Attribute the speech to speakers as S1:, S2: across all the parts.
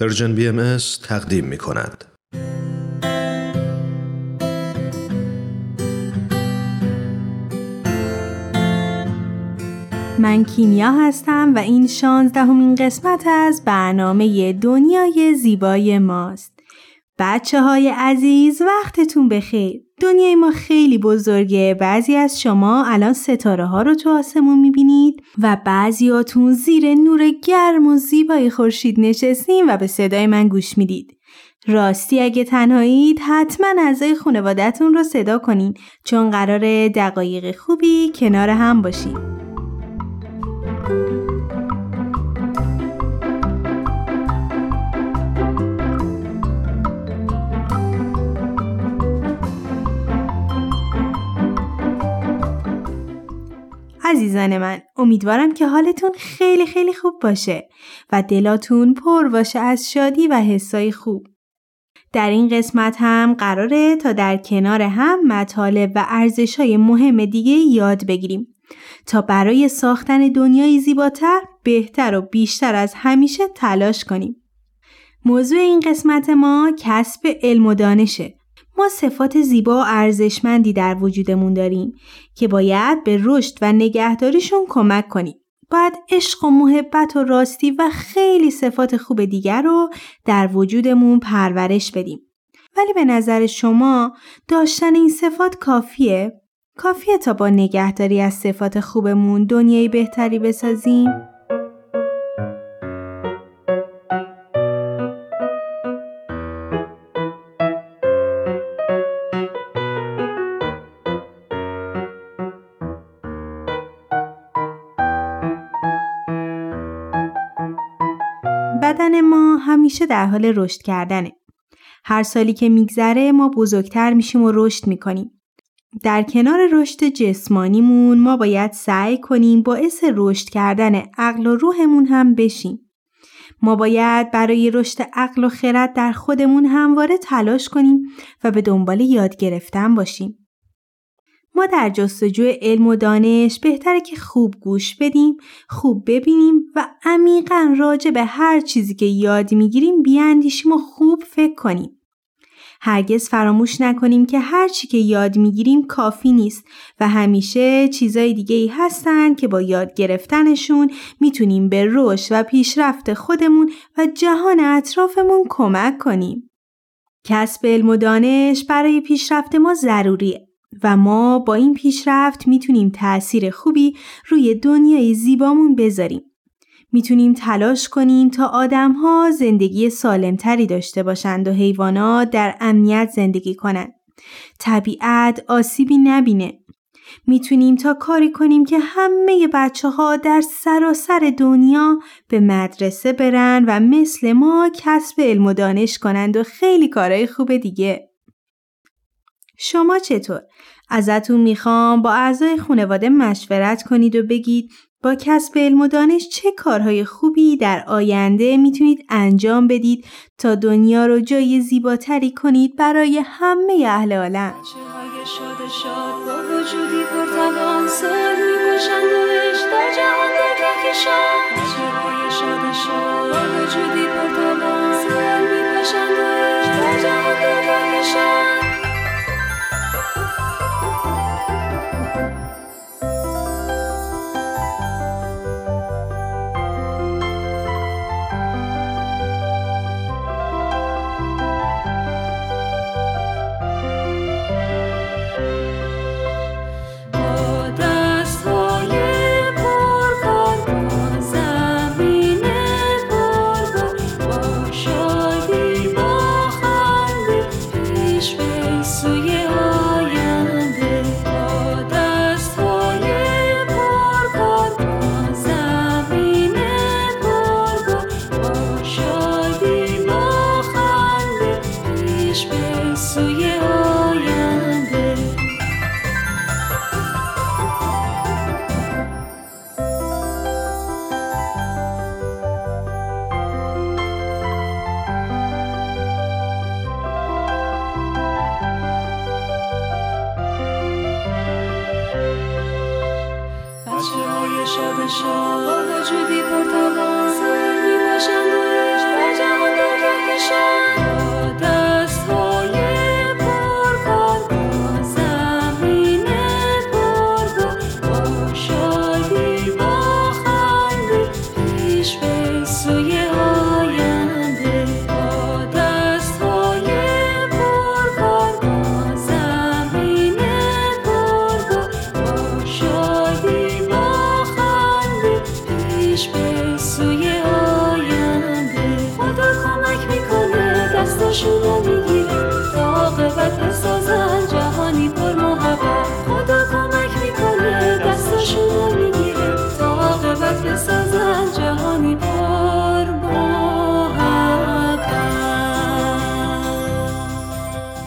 S1: Persian BM تقدیم می کند.
S2: من کیمیا هستم و این شانزدهمین قسمت از برنامه دنیای زیبای ماست. بچه های عزیز وقتتون بخیر. دنیای ما خیلی بزرگه. بعضی از شما الان ستاره ها رو تو آسمون می‌بینید و بعضیاتون زیر نور گرم و زیبای خورشید نشستین و به صدای من گوش می‌دید. راستی اگه تنهایید حتما اعضای خانوادهتون رو صدا کنین چون قرار دقایق خوبی کنار هم باشین. عزیزان من امیدوارم که حالتون خیلی خیلی خوب باشه و دلاتون پر باشه از شادی و حسای خوب. در این قسمت هم قراره تا در کنار هم مطالب و ارزشهای مهم دیگه یاد بگیریم تا برای ساختن دنیای زیباتر بهتر و بیشتر از همیشه تلاش کنیم. موضوع این قسمت ما کسب علم و دانشه ما صفات زیبا و ارزشمندی در وجودمون داریم که باید به رشد و نگهداریشون کمک کنیم. باید عشق و محبت و راستی و خیلی صفات خوب دیگر رو در وجودمون پرورش بدیم. ولی به نظر شما داشتن این صفات کافیه؟ کافیه تا با نگهداری از صفات خوبمون دنیای بهتری بسازیم؟ بدن ما همیشه در حال رشد کردنه. هر سالی که میگذره ما بزرگتر میشیم و رشد می‌کنیم. در کنار رشد جسمانیمون ما باید سعی کنیم باعث رشد کردن عقل و روحمون هم بشیم. ما باید برای رشد عقل و خرد در خودمون همواره تلاش کنیم و به دنبال یاد گرفتن باشیم. ما در جستجوی علم و دانش بهتره که خوب گوش بدیم، خوب ببینیم و عمیقا راجع به هر چیزی که یاد می‌گیریم بیاندیشیم و خوب فکر کنیم. هرگز فراموش نکنیم که هر چی که یاد می‌گیریم کافی نیست و همیشه چیزای دیگه ای هستن که با یاد گرفتنشون می‌تونیم به رشد و پیشرفت خودمون و جهان اطرافمون کمک کنیم. کسب علم و دانش برای پیشرفت ما ضروریه. و ما با این پیشرفت می‌تونیم تأثیر خوبی روی دنیای زیبامون بذاریم. می‌تونیم تلاش کنیم تا آدمها زندگی سالمتری داشته باشند و حیوانات در امنیت زندگی کنند. طبیعت آسیبی نبینه. می‌تونیم تا کاری کنیم که همه بچه ها در سراسر دنیا به مدرسه برن و مثل ما کسب علم و دانش کنند و خیلی کارهای خوب دیگه. شما چطور؟ ازتون می‌خوام با اعضای خانواده مشورت کنید و بگید با کسب علم و دانش چه کارهای خوبی در آینده می‌تونید انجام بدید تا دنیا رو جای زیباتری کنید برای همه اهل عالم. شاد
S3: 手，我何去？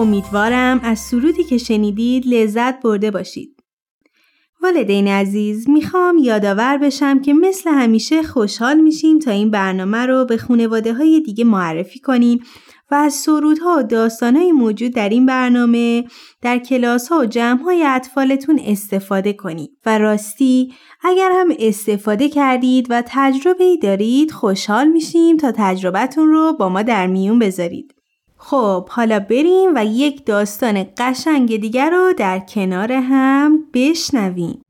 S2: امیدوارم از سرودی که شنیدید لذت برده باشید. والدین عزیز می‌خوام یادآور بشم که مثل همیشه خوشحال میشیم تا این برنامه رو به خانواده های دیگه معرفی کنیم و از سرودها و داستانهای موجود در این برنامه در کلاس ها و جمع های اطفالتون استفاده کنید و راستی اگر هم استفاده کردید و تجربه دارید خوشحال میشیم تا تجربتون رو با ما در میون بذارید. خب حالا بریم و یک داستان قشنگ دیگر رو در کنار هم بشنویم.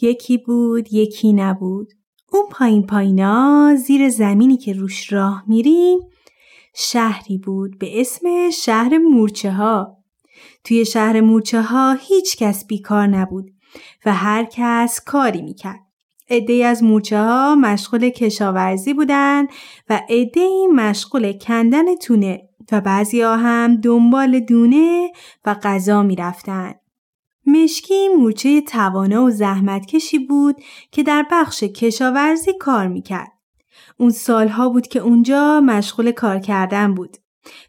S2: یکی بود یکی نبود. اون پایین پایینا زیر زمینی که روش راه میریم شهری بود به اسم شهر مورچه ها. توی شهر مورچه ها هیچ کس بیکار نبود و هر کس کاری می‌کرد. عده از مورچه ها مشغول کشاورزی بودند و عده مشغول کندن تونه و بعضی ها هم دنبال دونه و غذا می رفتن. مشکی مورچه توانا و زحمتکشی بود که در بخش کشاورزی کار می‌کرد. اون سالها بود که اونجا مشغول کار کردن بود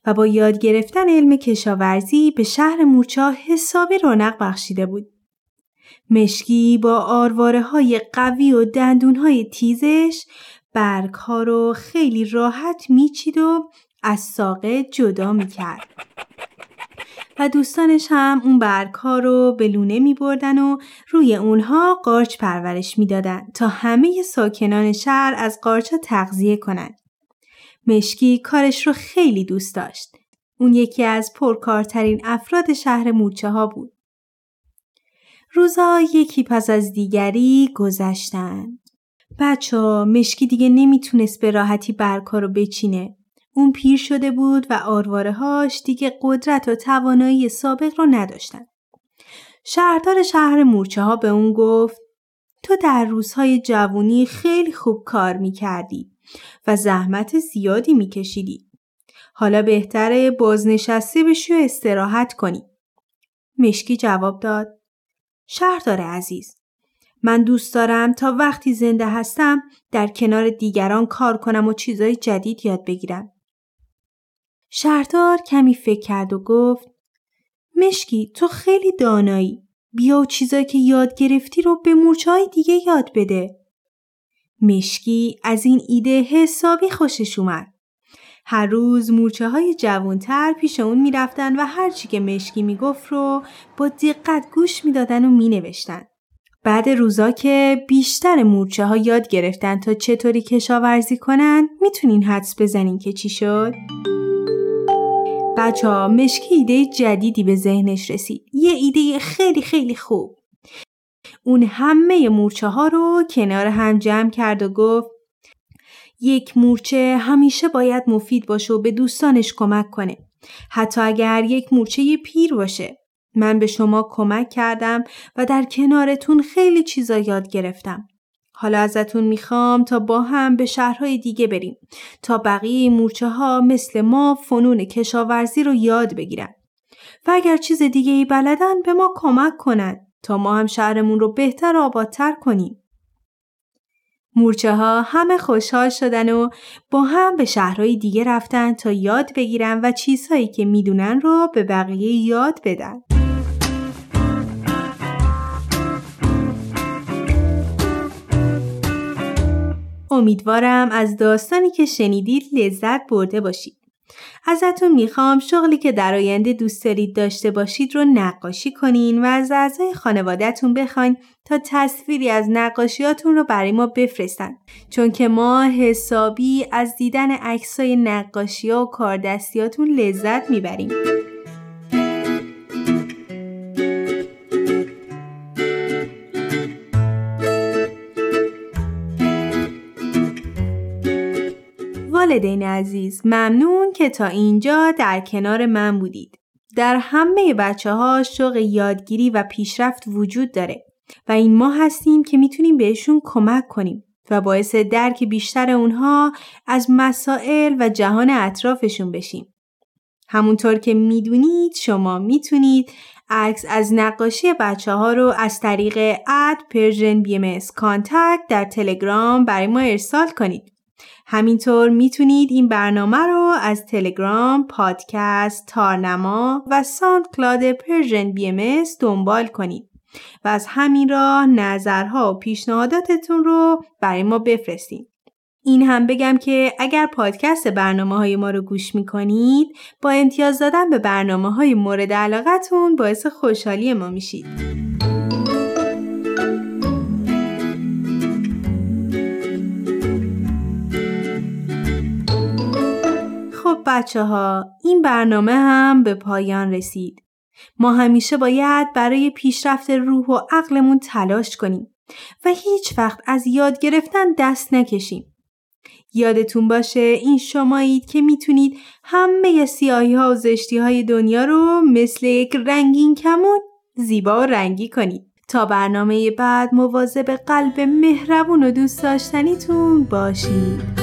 S2: و با یاد گرفتن علم کشاورزی به شهر مورچه حسابی رونق بخشیده بود. مشکی با آرواره های قوی و دندون های تیزش برگ ها رو خیلی راحت میچید و از ساقه جدا می‌کرد. و دوستانش هم اون برگ ها رو به لونه می بردن و روی اونها قارچ پرورش می‌دادن تا همه ساکنان شهر از قارچ تغذیه کنند. مشکی کارش رو خیلی دوست داشت. اون یکی از پرکارترین افراد شهر مورچه ها بود. روزا یکی پس از دیگری گذشتند. بچه ها مشکی دیگه نمی‌تونست به راحتی برکا رو بچینه. اون پیر شده بود و آرواره هاش دیگه قدرت و توانایی سابق رو نداشتن. شهردار شهر مورچه ها به اون گفت تو در روزهای جوونی خیلی خوب کار می‌کردی و زحمت زیادی میکشیدی. حالا بهتره بازنشسته بشی و استراحت کنی. مشکی جواب داد شهردار عزیز من دوست دارم تا وقتی زنده هستم در کنار دیگران کار کنم و چیزای جدید یاد بگیرم. شهردار کمی فکر کرد و گفت مشکی تو خیلی دانایی. بیا و چیزایی که یاد گرفتی رو به مورچه دیگه یاد بده. مشکی از این ایده حسابی خوشش اومد. هر روز مورچه های جوانتر پیش اون می‌رفتن و هرچی که مشکی می‌گفت رو با دقت گوش می‌دادن و مینوشتن. بعد روزا که بیشتر مورچه ها یاد گرفتن تا چطوری کشاورزی کنن می‌تونین حدس بزنین که چی شد؟ بچه ها مشکی ایده جدیدی به ذهنش رسید. یه ایده خیلی خیلی خوب. اون همه مورچه ها رو کنار هم جمع کرد و گفت یک مورچه همیشه باید مفید باشه و به دوستانش کمک کنه. حتی اگر یک مورچه پیر باشه. من به شما کمک کردم و در کنارتون خیلی چیزا یاد گرفتم. حالا ازتون می‌خوام تا با هم به شهرهای دیگه بریم تا بقیه مورچه ها مثل ما فنون کشاورزی رو یاد بگیرن. و اگر چیز دیگه ای بلدن به ما کمک کنن تا ما هم شهرمون رو بهتر آبادتر کنیم. مورچه ها همه خوشحال شدن و با هم به شهرهای دیگه رفتن تا یاد بگیرن و چیزهایی که می‌دونن رو به بقیه یاد بدن. امیدوارم از داستانی که شنیدید لذت برده باشید. ازتون می‌خوام شغلی که در آینده دوست دارید داشته باشید رو نقاشی کنین و از اعضای خانوادهتون بخواین تا تصویری از نقاشیاتون رو برای ما بفرستن چون که ما حسابی از دیدن عکسای نقاشی و کاردستیاتون لذت می‌بریم. والدین عزیز ممنون که تا اینجا در کنار من بودید. در همه بچه ها شوق یادگیری و پیشرفت وجود داره. و این ما هستیم که می‌تونیم بهشون کمک کنیم و باعث درک بیشتر اونها از مسائل و جهان اطرافشون بشیم. همونطور که می‌دونید شما می‌تونید عکس از نقاشی بچه ها رو از طریق at Persian BM در تلگرام برای ما ارسال کنید. همینطور می‌تونید این برنامه رو از تلگرام، پادکست، تارنما و SoundCloud Persian BM دنبال کنید و از همین راه نظرها و پیشنهاداتتون رو برای ما بفرستید. این هم بگم که اگر پادکست برنامه های ما رو گوش می‌کنید با امتیاز دادن به برنامه های مورد علاقتون باعث خوشحالی ما میشید. بچه ها این برنامه هم به پایان رسید. ما همیشه باید برای پیشرفت روح و عقلمون تلاش کنیم و هیچ وقت از یاد گرفتن دست نکشیم. یادتون باشه این شمایید که می‌تونید همه سیاهی ها و زشتی های دنیا رو مثل یک رنگین کمون زیبا و رنگی کنید. تا برنامه بعد مواظب قلب مهربون و دوست داشتنیتون باشید.